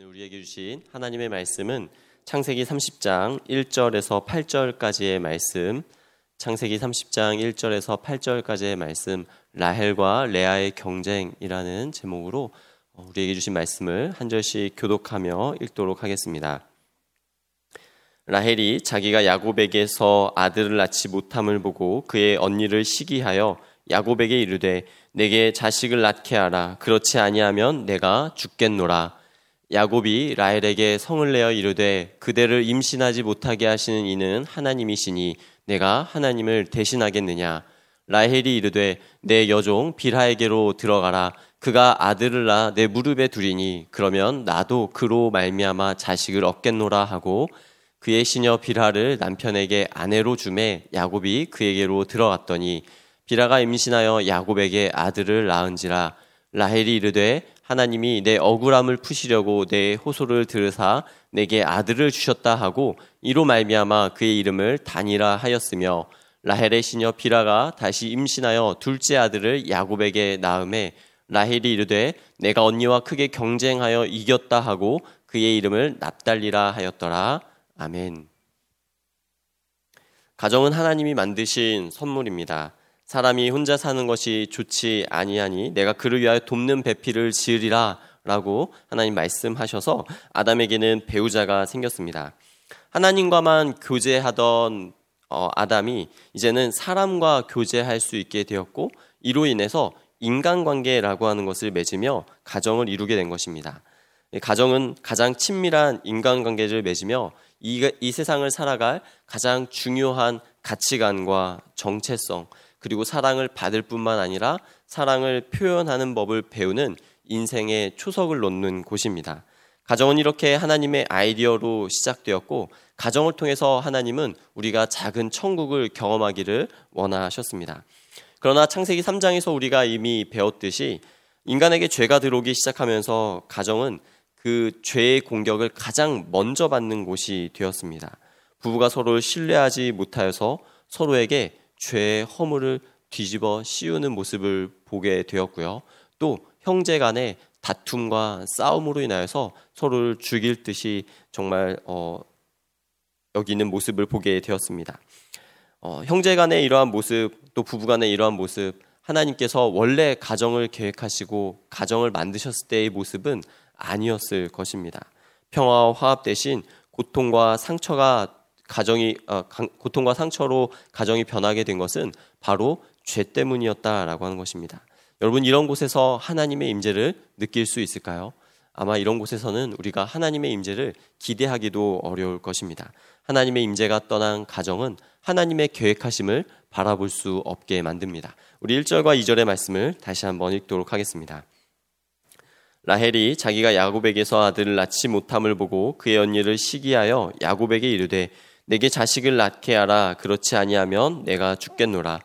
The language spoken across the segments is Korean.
오늘 우리에게 주신 하나님의 말씀은 창세기 30장 1절에서 8절까지의 말씀, 창세기 30장 1절에서 8절까지의 말씀, 라헬과 레아의 경쟁이라는 제목으로 우리에게 주신 말씀을 한 절씩 교독하며 읽도록 하겠습니다. 라헬이 자기가 야곱에게서 아들을 낳지 못함을 보고 그의 언니를 시기하여 야곱에게 이르되 내게 자식을 낳게 하라. 그렇지 아니하면 내가 죽겠노라 야곱이 라헬에게 성을 내어 이르되 그대를 임신하지 못하게 하시는 이는 하나님이시니 내가 하나님을 대신하겠느냐? 라헬이 이르되 내 여종 빌하에게로 들어가라. 그가 아들을 낳아 내 무릎에 두리니 그러면 나도 그로 말미암아 자식을 얻겠노라 하고 그의 시녀 비라를 남편에게 아내로 주매 야곱이 그에게로 들어갔더니 비라가 임신하여 야곱에게 아들을 낳은지라. 라헬이 이르되 하나님이 내 억울함을 푸시려고 내 호소를 들으사 내게 아들을 주셨다 하고 이로 말미암아 그의 이름을 단이라 하였으며 라헬의 시녀 비라가 다시 임신하여 둘째 아들을 야곱에게 낳음에 라헬이 이르되 내가 언니와 크게 경쟁하여 이겼다 하고 그의 이름을 납달리라 하였더라 아멘. 가정은 하나님이 만드신 선물입니다. 사람이 혼자 사는 것이 좋지 아니하니 내가 그를 위하여 돕는 배필을 지으리라라고 하나님 말씀하셔서 아담에게는 배우자가 생겼습니다. 하나님과만 교제하던 어, 아담이 이제는 사람과 교제할 수 있게 되었고 이로 인해서 인간관계라고 하는 것을 맺으며 가정을 이루게 된 것입니다. 가정은 가장 친밀한 인간관계를 맺으며 이, 이 세상을 살아갈 가장 중요한 가치관과 정체성, 그리고 사랑을 받을 뿐만 아니라 사랑을 표현하는 법을 배우는 인생의 초석을 놓는 곳입니다. 가정은 이렇게 하나님의 아이디어로 시작되었고, 가정을 통해서 하나님은 우리가 작은 천국을 경험하기를 원하셨습니다. 그러나 창세기 3장에서 우리가 이미 배웠듯이 인간에게 죄가 들어오기 시작하면서 가정은 그 죄의 공격을 가장 먼저 받는 곳이 되었습니다. 부부가 서로를 신뢰하지 못하여서 서로에게 죄의 허물을 뒤집어 씌우는 모습을 보게 되었고요. 또 형제 간의 다툼과 싸움으로 인하여서 서로를 죽일 듯이 정말 어, 여기는 모습을 보게 되었습니다. 어, 형제 간의 이러한 모습, 또 부부 간의 이러한 모습, 하나님께서 원래 가정을 계획하시고 가정을 만드셨을 때의 모습은 아니었을 것입니다. 평화와 화합 대신 고통과 상처가 가정이 어, 고통과 상처로 가정이 변하게 된 것은 바로 죄 때문이었다라고 하는 것입니다. 여러분 이런 곳에서 하나님의 임재를 느낄 수 있을까요? 아마 이런 곳에서는 우리가 하나님의 임재를 기대하기도 어려울 것입니다. 하나님의 임재가 떠난 가정은 하나님의 계획하심을 바라볼 수 없게 만듭니다. 우리 1절과 2절의 말씀을 다시 한번 읽도록 하겠습니다. 라헬이 자기가 야곱에게서 아들을 낳지 못함을 보고 그의 언니를 시기하여 야곱에게 이르되 내게 자식을 낳게 하라 그렇지 아니하면 내가 죽겠노라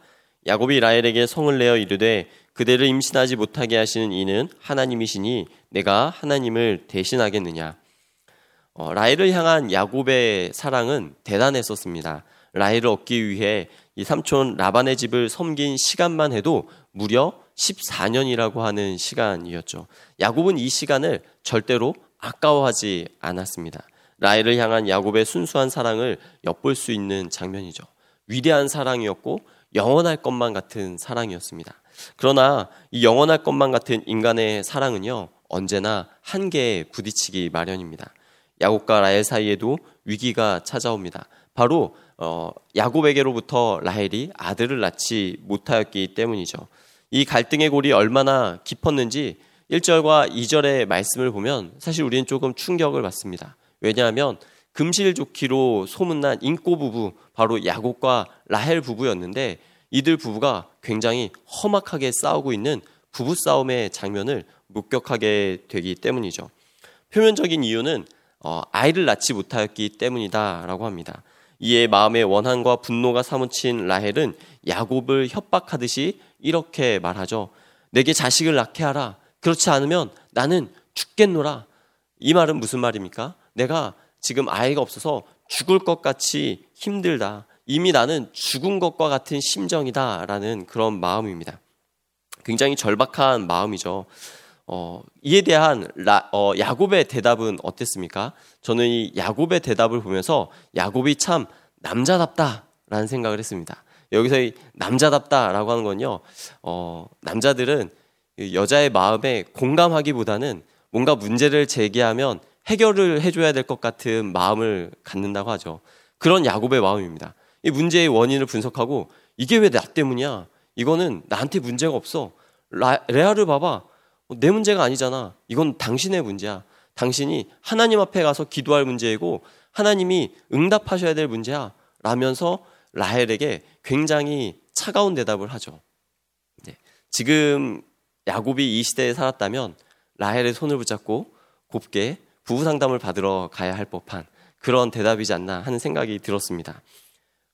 야곱이 라헬에게 성을 내어 이르되 그대를 임신하지 못하게 하시는 이는 하나님이시니 내가 하나님을 대신하겠느냐 어, 라헬을 향한 야곱의 사랑은 대단했었습니다. 라헬을 얻기 위해 이 삼촌 라반의 집을 섬긴 시간만 해도 무려 14년이라고 하는 시간이었죠. 야곱은 이 시간을 절대로 아까워하지 않았습니다. 라헬을 향한 야곱의 순수한 사랑을 엿볼 수 있는 장면이죠. 위대한 사랑이었고 영원할 것만 같은 사랑이었습니다. 그러나 이 영원할 것만 같은 인간의 사랑은요, 언제나 한계에 부딪히기 마련입니다. 야곱과 라헬 사이에도 위기가 찾아옵니다. 바로 어, 야곱에게로부터 라헬이 아들을 낳지 못하였기 때문이죠. 이 갈등의 골이 얼마나 깊었는지 1절과 2절의 말씀을 보면 사실 우리는 조금 충격을 받습니다. 왜냐하면 금실 좋기로 소문난 인꼬 부부 바로 야곱과 라헬 부부였는데 이들 부부가 굉장히 험악하게 싸우고 있는 부부 싸움의 장면을 목격하게 되기 때문이죠. 표면적인 이유는 어, 아이를 낳지 못하였기 때문이다라고 합니다. 이에 마음의 원한과 분노가 사무친 라헬은 야곱을 협박하듯이 이렇게 말하죠. 내게 자식을 낳게 하라. 그렇지 않으면 나는 죽겠노라. 이 말은 무슨 말입니까? 내가 지금 아이가 없어서 죽을 것 같이 힘들다. 이미 나는 죽은 것과 같은 심정이다. 라는 그런 마음입니다. 굉장히 절박한 마음이죠. 어, 이에 대한 라, 어, 야곱의 대답은 어땠습니까? 저는 이 야곱의 대답을 보면서 야곱이 참 남자답다라는 생각을 했습니다. 여기서 이 남자답다라고 하는 건요, 어, 남자들은 여자의 마음에 공감하기보다는 뭔가 문제를 제기하면 해결을 해줘야 될 것 같은 마음을 갖는다고 하죠. 그런 야곱의 마음입니다. 이 문제의 원인을 분석하고 이게 왜 나 때문이야? 이거는 나한테 문제가 없어. 레아를 봐봐. 내 문제가 아니잖아. 이건 당신의 문제야. 당신이 하나님 앞에 가서 기도할 문제이고 하나님이 응답하셔야 될 문제야. 라면서 라헬에게 굉장히 차가운 대답을 하죠. 네. 지금 야곱이 이 시대에 살았다면 라헬의 손을 붙잡고 곱게 부부 상담을 받으러 가야 할 법한 그런 대답이지 않나 하는 생각이 들었습니다.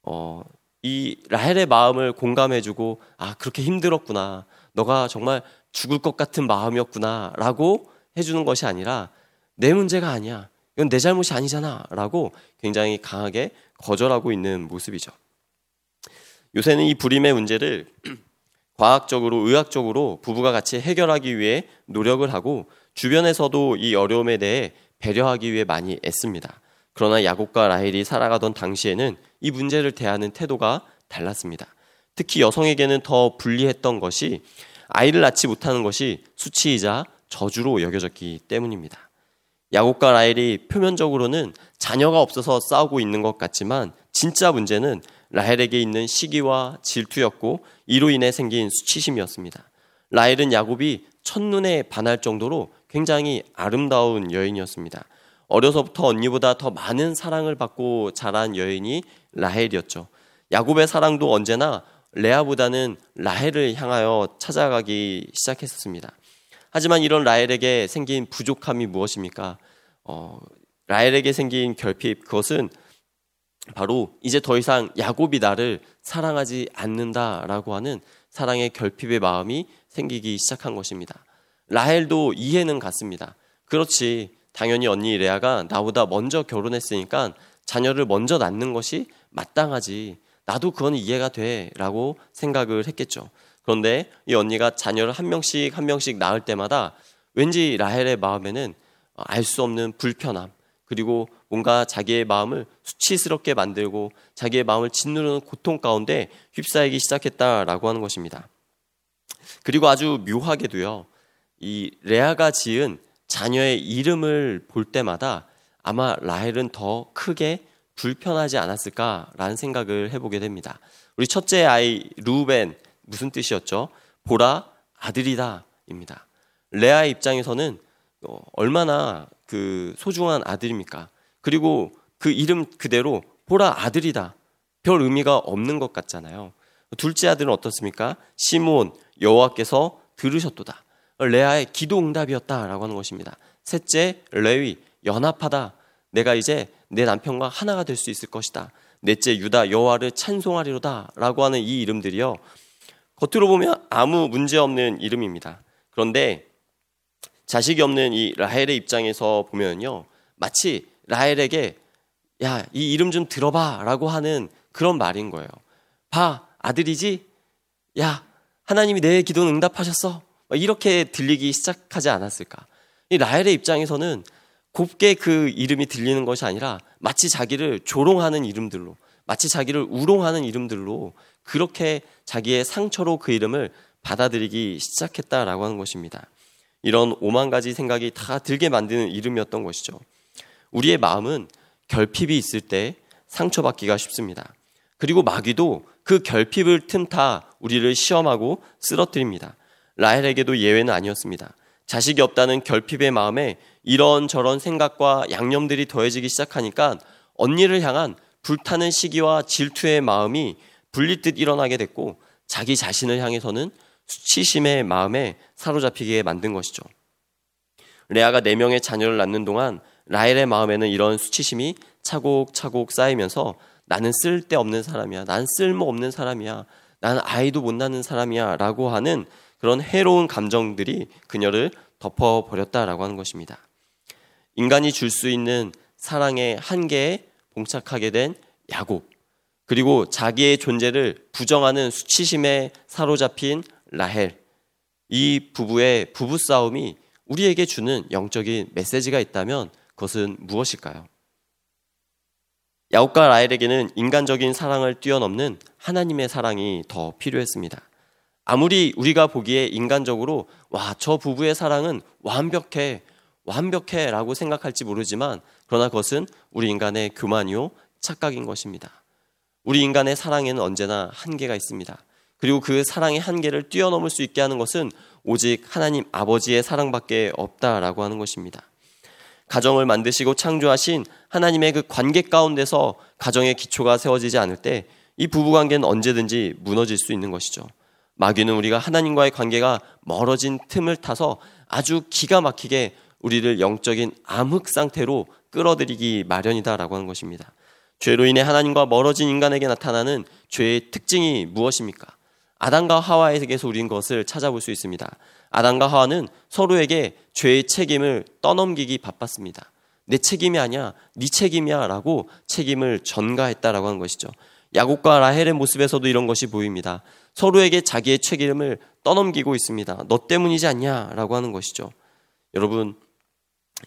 어, 이 라헬의 마음을 공감해주고 아 그렇게 힘들었구나. 너가 정말 죽을 것 같은 마음이었구나라고 해주는 것이 아니라 내 문제가 아니야. 이건 내 잘못이 아니잖아라고 굉장히 강하게 거절하고 있는 모습이죠. 요새는 이 불임의 문제를 과학적으로 의학적으로 부부가 같이 해결하기 위해 노력을 하고 주변에서도 이 어려움에 대해 배려하기 위해 많이 애씁니다. 그러나 야곱과 라헬이 살아가던 당시에는 이 문제를 대하는 태도가 달랐습니다. 특히 여성에게는 더 불리했던 것이 아이를 낳지 못하는 것이 수치이자 저주로 여겨졌기 때문입니다. 야곱과 라헬이 표면적으로는 자녀가 없어서 싸우고 있는 것 같지만 진짜 문제는 라헬에게 있는 시기와 질투였고 이로 인해 생긴 수치심이었습니다. 라헬은 야곱이 첫눈에 반할 정도로 굉장히 아름다운 여인이었습니다. 어려서부터 언니보다 더 많은 사랑을 받고 자란 여인이 라헬이었죠. 야곱의 사랑도 언제나 레아보다는 라헬을 향하여 찾아가기 시작했었습니다. 하지만 이런 라헬에게 생긴 부족함이 무엇입니까? 어, 라헬에게 생긴 결핍, 그것은 바로 이제 더 이상 야곱이 나를 사랑하지 않는다라고 하는 사랑의 결핍의 마음이 생기기 시작한 것입니다. 라헬도 이해는 갔습니다. 그렇지. 당연히 언니 레아가 나보다 먼저 결혼했으니까 자녀를 먼저 낳는 것이 마땅하지. 나도 그건 이해가 돼. 라고 생각을 했겠죠. 그런데 이 언니가 자녀를 한 명씩 한 명씩 낳을 때마다 왠지 라헬의 마음에는 알 수 없는 불편함, 그리고 뭔가 자기의 마음을 수치스럽게 만들고 자기의 마음을 짓누르는 고통 가운데 휩싸이기 시작했다라고 하는 것입니다. 그리고 아주 묘하게도요, 이 레아가 지은 자녀의 이름을 볼 때마다 아마 라헬은 더 크게 불편하지 않았을까라는 생각을 해보게 됩니다. 우리 첫째 아이 루벤 무슨 뜻이었죠? 보라 아들이다입니다. 레아의 입장에서는 어, 얼마나 그 소중한 아들입니까? 그리고 그 이름 그대로 보라 아들이다. 별 의미가 없는 것 같잖아요. 둘째 아들은 어떻습니까? 시므온 여호와께서 들으셨도다. 레아의 기도 응답이었다라고 하는 것입니다. 셋째 레위 연합하다. 내가 이제 내 남편과 하나가 될 수 있을 것이다. 넷째 유다 여호와를 찬송하리로다라고 하는 이 이름들이요. 겉으로 보면 아무 문제 없는 이름입니다. 그런데 자식이 없는 이 라헬의 입장에서 보면요. 마치 라헬에게 야, 이 이름 좀 들어봐 라고 하는 그런 말인 거예요. 봐, 아들이지? 야, 하나님이 내 기도는 응답하셨어. 이렇게 들리기 시작하지 않았을까. 이 라헬의 입장에서는 곱게 그 이름이 들리는 것이 아니라 마치 자기를 조롱하는 이름들로, 마치 자기를 우롱하는 이름들로 그렇게 자기의 상처로 그 이름을 받아들이기 시작했다라고 하는 것입니다. 이런 오만 가지 생각이 다 들게 만드는 이름이었던 것이죠. 우리의 마음은 결핍이 있을 때 상처받기가 쉽습니다. 그리고 마귀도 그 결핍을 틈타 우리를 시험하고 쓰러뜨립니다. 라헬에게도 예외는 아니었습니다. 자식이 없다는 결핍의 마음에 이런저런 생각과 양념들이 더해지기 시작하니까 언니를 향한 불타는 시기와 질투의 마음이 불릴듯 일어나게 됐고 자기 자신을 향해서는 수치심의 마음에 사로잡히게 만든 것이죠. 레아가 네 명의 자녀를 낳는 동안 라헬의 마음에는 이런 수치심이 차곡차곡 쌓이면서 나는 쓸데없는 사람이야. 난 쓸모없는 사람이야. 나는 아이도 못 낳는 사람이야. 라고 하는 그런 해로운 감정들이 그녀를 덮어버렸다라고 하는 것입니다. 인간이 줄 수 있는 사랑의 한계에 봉착하게 된 야곱. 그리고 자기의 존재를 부정하는 수치심에 사로잡힌 라헬. 이 부부의 부부싸움이 우리에게 주는 영적인 메시지가 있다면 그것은 무엇일까요? 야곱과 라헬에게는 인간적인 사랑을 뛰어넘는 하나님의 사랑이 더 필요했습니다. 아무리 우리가 보기에 인간적으로 와, 저 부부의 사랑은 완벽해, 완벽해 라고 생각할지 모르지만 그러나 그것은 우리 인간의 교만이요, 착각인 것입니다. 우리 인간의 사랑에는 언제나 한계가 있습니다. 그리고 그 사랑의 한계를 뛰어넘을 수 있게 하는 것은 오직 하나님 아버지의 사랑밖에 없다라고 하는 것입니다. 가정을 만드시고 창조하신 하나님의 그 관계 가운데서 가정의 기초가 세워지지 않을 때 이 부부 관계는 언제든지 무너질 수 있는 것이죠. 마귀는 우리가 하나님과의 관계가 멀어진 틈을 타서 아주 기가 막히게 우리를 영적인 암흑 상태로 끌어들이기 마련이다라고 하는 것입니다. 죄로 인해 하나님과 멀어진 인간에게 나타나는 죄의 특징이 무엇입니까? 아담과 하와에게서 우린 것을 찾아볼 수 있습니다. 아담과 하와는 서로에게 죄의 책임을 떠넘기기 바빴습니다. 내 책임이 아니야, 네 책임이야라고 책임을 전가했다라고 하는 것이죠. 야곱과 라헬의 모습에서도 이런 것이 보입니다. 서로에게 자기의 책임을 떠넘기고 있습니다. 너 때문이지 않냐라고 하는 것이죠. 여러분,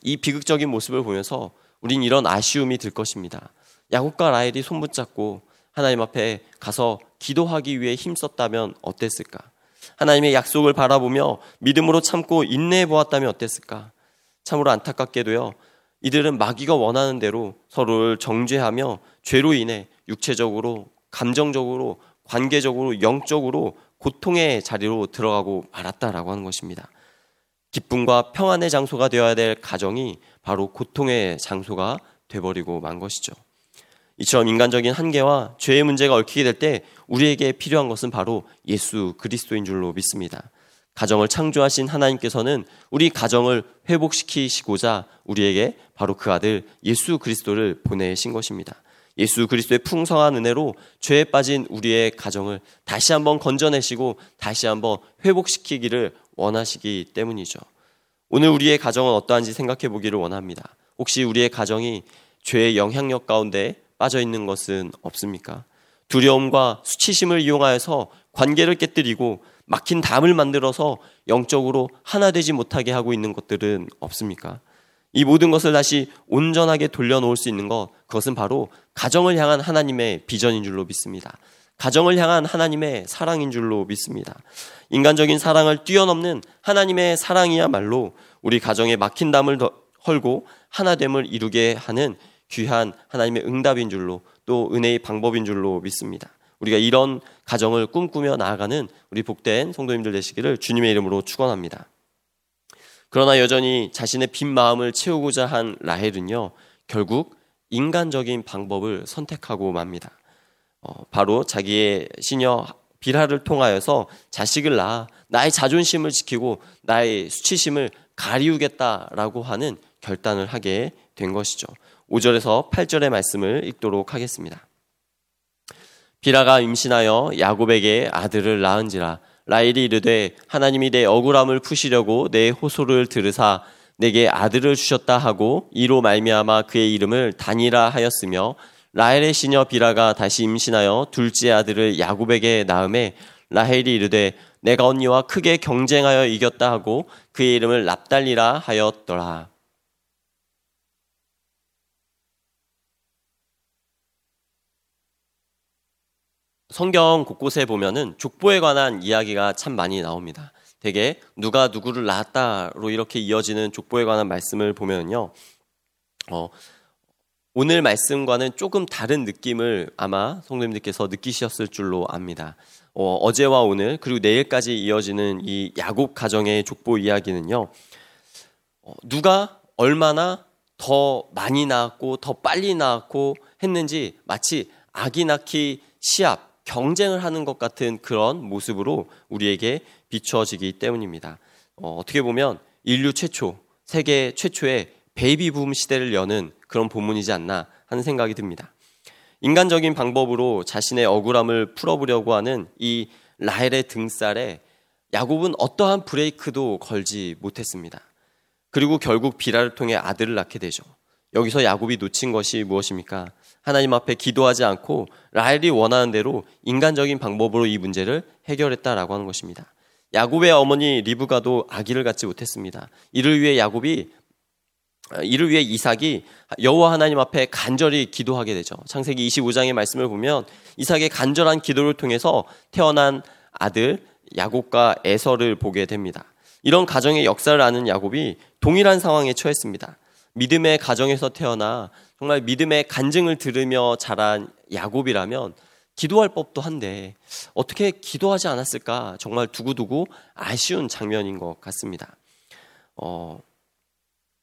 이 비극적인 모습을 보면서 우린 이런 아쉬움이 들 것입니다. 야곱과 라헬이 손붙잡고 하나님 앞에 가서 기도하기 위해 힘썼다면 어땠을까? 하나님의 약속을 바라보며 믿음으로 참고 인내해 보았다면 어땠을까? 참으로 안타깝게도요. 이들은 마귀가 원하는 대로 서로를 정죄하며 죄로 인해 육체적으로, 감정적으로, 관계적으로, 영적으로 고통의 자리로 들어가고 말았다라고 하는 것입니다. 기쁨과 평안의 장소가 되어야 될 가정이 바로 고통의 장소가 돼버리고 만 것이죠. 이처럼 인간적인 한계와 죄의 문제가 얽히게 될 때 우리에게 필요한 것은 바로 예수 그리스도인 줄로 믿습니다. 가정을 창조하신 하나님께서는 우리 가정을 회복시키시고자 우리에게 바로 그 아들 예수 그리스도를 보내신 것입니다. 예수 그리스도의 풍성한 은혜로 죄에 빠진 우리의 가정을 다시 한번 건져내시고 다시 한번 회복시키기를 원하시기 때문이죠. 오늘 우리의 가정은 어떠한지 생각해 보기를 원합니다. 혹시 우리의 가정이 죄의 영향력 가운데 빠져 있는 것은 없습니까? 두려움과 수치심을 이용하여서 관계를 깨뜨리고 막힌 담을 만들어서 영적으로 하나 되지 못하게 하고 있는 것들은 없습니까? 이 모든 것을 다시 온전하게 돌려놓을 수 있는 것, 그것은 바로 가정을 향한 하나님의 비전인 줄로 믿습니다. 가정을 향한 하나님의 사랑인 줄로 믿습니다. 인간적인 사랑을 뛰어넘는 하나님의 사랑이야말로 우리 가정에 막힌 담을 헐고 하나됨을 이루게 하는 귀한 하나님의 응답인 줄로 또 은혜의 방법인 줄로 믿습니다. 우리가 이런 가정을 꿈꾸며 나아가는 우리 복된 성도님들 되시기를 주님의 이름으로 축원합니다. 그러나 여전히 자신의 빈 마음을 채우고자 한 라헬은요 결국 인간적인 방법을 선택하고 맙니다. 어, 바로 자기의 시녀 비라를 통하여서 자식을 낳아 나의 자존심을 지키고 나의 수치심을 가리우겠다라고 하는 결단을 하게 된 것이죠. 5절에서 8절의 말씀을 읽도록 하겠습니다. 비라가 임신하여 야곱에게 아들을 낳은지라 라일이 이르되 하나님이 내 억울함을 푸시려고 내 호소를 들으사 내게 아들을 주셨다 하고 이로 말미암아 그의 이름을 다니라 하였으며 라헬의 시녀 비라가 다시 임신하여 둘째 아들을 야곱에게 낳음에 라헬이 이르되 내가 언니와 크게 경쟁하여 이겼다 하고 그의 이름을 납달리라 하였더라. 성경 곳곳에 보면은 족보에 관한 이야기가 참 많이 나옵니다. 되게 누가 누구를 낳았다로 이렇게 이어지는 족보에 관한 말씀을 보면요. 어, 오늘 말씀과는 조금 다른 느낌을 아마 성도님들께서 느끼셨을 줄로 압니다. 어, 제와 오늘 그리고 내일까지 이어지는 이 야곱 가정의 족보 이야기는요. 어, 누가 얼마나 더 많이 낳았고 더 빨리 낳았고 했는지 마치 아기 낳기 시합 경쟁을 하는 것 같은 그런 모습으로 우리에게 비춰지기 때문입니다. 어, 어떻게 보면 인류 최초, 세계 최초의 베이비붐 시대를 여는 그런 본문이지 않나 하는 생각이 듭니다. 인간적인 방법으로 자신의 억울함을 풀어보려고 하는 이 라헬의 등살에 야곱은 어떠한 브레이크도 걸지 못했습니다. 그리고 결국 비라를 통해 아들을 낳게 되죠. 여기서 야곱이 놓친 것이 무엇입니까? 하나님 앞에 기도하지 않고 라헬이 원하는 대로 인간적인 방법으로 이 문제를 해결했다라고 하는 것입니다. 야곱의 어머니 리브가도 아기를 갖지 못했습니다. 이를 위해 야곱이 이를 위해 이삭이 여호와 하나님 앞에 간절히 기도하게 되죠. 창세기 25장의 말씀을 보면 이삭의 간절한 기도를 통해서 태어난 아들 야곱과 에서를 보게 됩니다. 이런 가정의 역사를 아는 야곱이 동일한 상황에 처했습니다. 믿음의 가정에서 태어나 정말 믿음의 간증을 들으며 자란 야곱이라면 기도할 법도 한데 어떻게 기도하지 않았을까 정말 두고두고 아쉬운 장면인 것 같습니다. 어,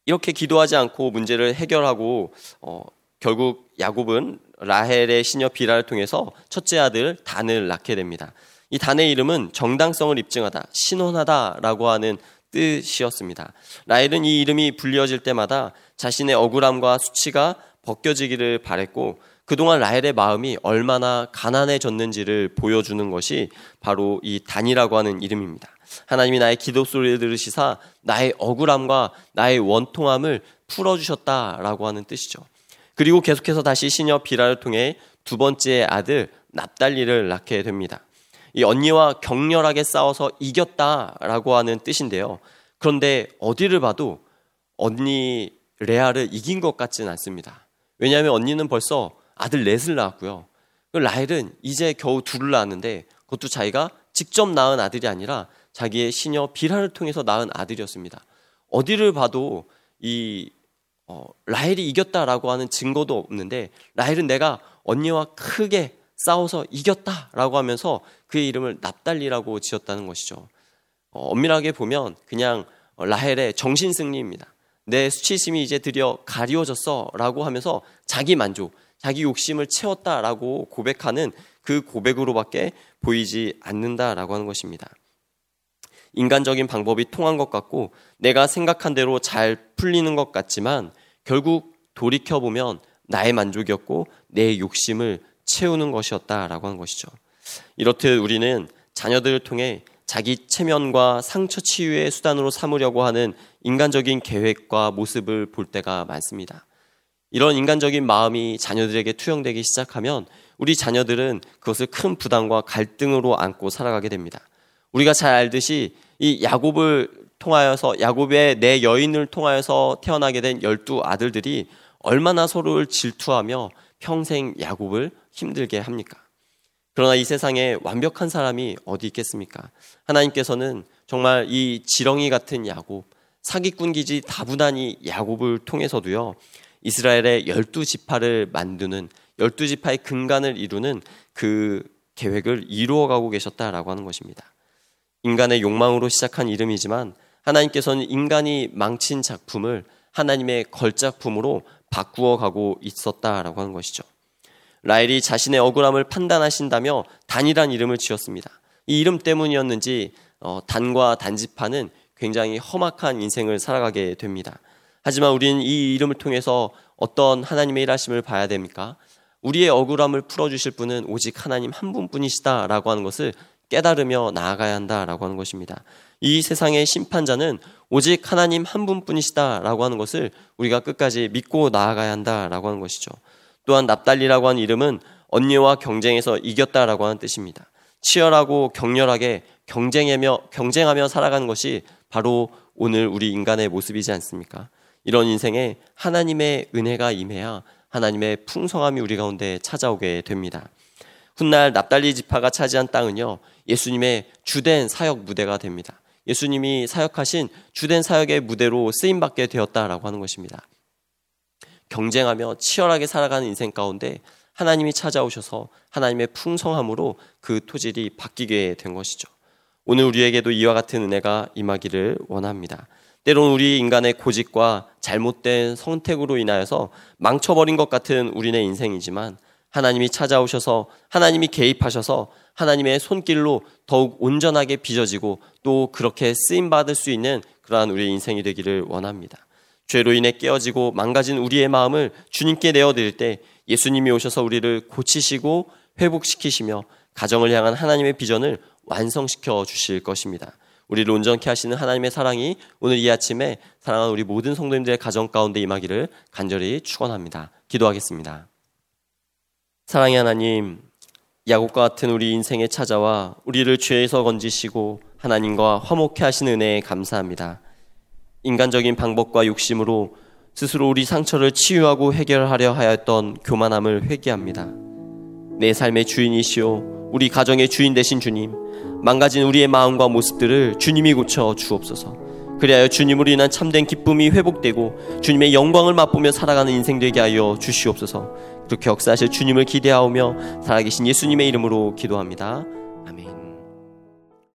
이렇게 기도하지 않고 문제를 해결하고 어, 결국 야곱은 라헬의 시녀 비라를 통해서 첫째 아들 단을 낳게 됩니다. 이 단의 이름은 정당성을 입증하다, 신원하다라고 하는 뜻이었습니다. 라헬은 이 이름이 불려질 때마다 자신의 억울함과 수치가 벗겨지기를 바랬고 그동안 라헬의 마음이 얼마나 가난해졌는지를 보여주는 것이 바로 이 단이라고 하는 이름입니다. 하나님이 나의 기도 소리를 들으시사 나의 억울함과 나의 원통함을 풀어주셨다라고 하는 뜻이죠. 그리고 계속해서 다시 시녀 비라를 통해 두 번째 아들 납달리를 낳게 됩니다. 이 언니와 격렬하게 싸워서 이겼다라고 하는 뜻인데요. 그런데 어디를 봐도 언니 레아를 이긴 것 같지는 않습니다. 왜냐하면 언니는 벌써 아들 넷을 낳았고요. 그 라헬은 이제 겨우 둘을 낳았는데 그것도 자기가 직접 낳은 아들이 아니라 자기의 시녀 비라를 통해서 낳은 아들이었습니다. 어디를 봐도 이 어, 라헬이 이겼다라고 하는 증거도 없는데 라헬은 내가 언니와 크게 싸워서 이겼다라고 하면서 그의 이름을 납달리라고 지었다는 것이죠. 어, 엄밀하게 보면 그냥 라헬의 정신 승리입니다. 내 수치심이 이제 드디어 가리워졌어라고 하면서 자기 만족, 자기 욕심을 채웠다라고 고백하는 그 고백으로밖에 보이지 않는다라고 하는 것입니다. 인간적인 방법이 통한 것 같고 내가 생각한 대로 잘 풀리는 것 같지만 결국 돌이켜 보면 나의 만족이었고 내 욕심을 채우는 것이었다라고 하는 것이죠. 이렇듯 우리는 자녀들을 통해 자기 체면과 상처 치유의 수단으로 삼으려고 하는 인간적인 계획과 모습을 볼 때가 많습니다. 이런 인간적인 마음이 자녀들에게 투영되기 시작하면 우리 자녀들은 그것을 큰 부담과 갈등으로 안고 살아가게 됩니다. 우리가 잘 알듯이 이 야곱을 통하여서 야곱의 내 여인을 통하여서 태어나게 된 열두 아들들이 얼마나 서로를 질투하며 평생 야곱을 힘들게 합니까? 그러나 이 세상에 완벽한 사람이 어디 있겠습니까? 하나님께서는 정말 이 지렁이 같은 야곱, 사기꾼 기지 다부단이 야곱을 통해서도요, 이스라엘의 열두 지파를 만드는 열두 지파의 근간을 이루는 그 계획을 이루어가고 계셨다라고 하는 것입니다. 인간의 욕망으로 시작한 이름이지만 하나님께서는 인간이 망친 작품을 하나님의 걸작품으로 바꾸어 가고 있었다라고 하는 것이죠. 라엘이 자신의 억울함을 판단하신다며 단이란 이름을 지었습니다. 이 이름 때문이었는지 어, 단과 단지파는 굉장히 험악한 인생을 살아가게 됩니다. 하지만 우리는 이 이름을 통해서 어떤 하나님의 일하심을 봐야 됩니까? 우리의 억울함을 풀어주실 분은 오직 하나님 한 분뿐이시다 라고 하는 것을 깨달으며 나아가야 한다 라고 하는 것입니다. 이 세상의 심판자는 오직 하나님 한 분뿐이시다 라고 하는 것을 우리가 끝까지 믿고 나아가야 한다 라고 하는 것이죠. 또한 납달리라고 하는 이름은 언니와 경쟁에서 이겼다 라고 하는 뜻입니다. 치열하고 격렬하게 경쟁하며 경쟁하며 살아가는 것이 바로 오늘 우리 인간의 모습이지 않습니까? 이런 인생에 하나님의 은혜가 임해야 하나님의 풍성함이 우리 가운데 찾아오게 됩니다. 훗날 납달리 지파가 차지한 땅은요, 예수님의 주된 사역 무대가 됩니다. 예수님이 사역하신 주된 사역의 무대로 쓰임받게 되었다라고 하는 것입니다. 경쟁하며 치열하게 살아가는 인생 가운데 하나님이 찾아오셔서 하나님의 풍성함으로 그 토질이 바뀌게 된 것이죠. 오늘 우리에게도 이와 같은 은혜가 임하기를 원합니다. 때론 우리 인간의 고집과 잘못된 선택으로 인하여서 망쳐버린 것 같은 우리네 인생이지만 하나님이 찾아오셔서 하나님이 개입하셔서 하나님의 손길로 더욱 온전하게 빚어지고 또 그렇게 쓰임 받을 수 있는 그러한 우리의 인생이 되기를 원합니다. 죄로 인해 깨어지고 망가진 우리의 마음을 주님께 내어드릴 때 예수님이 오셔서 우리를 고치시고 회복시키시며 가정을 향한 하나님의 비전을 완성시켜 주실 것입니다. 우리를 온전케 하시는 하나님의 사랑이 오늘 이 아침에 사랑하는 우리 모든 성도님들의 가정 가운데 임하기를 간절히 축원합니다. 기도하겠습니다. 사랑의 하나님, 야곱과 같은 우리 인생에 찾아와 우리를 죄에서 건지시고 하나님과 화목해 하신 은혜에 감사합니다. 인간적인 방법과 욕심으로 스스로 우리 상처를 치유하고 해결하려 하였던 교만함을 회개합니다. 내 삶의 주인이시오. 우리 가정의 주인 되신 주님. 망가진 우리의 마음과 모습들을 주님이 고쳐 주옵소서. 그리하여 주님으로 인한 참된 기쁨이 회복되고 주님의 영광을 맛보며 살아가는 인생 되게 하여 주시옵소서. 그렇게 역사하실 주님을 기대하오며 살아계신 예수님의 이름으로 기도합니다.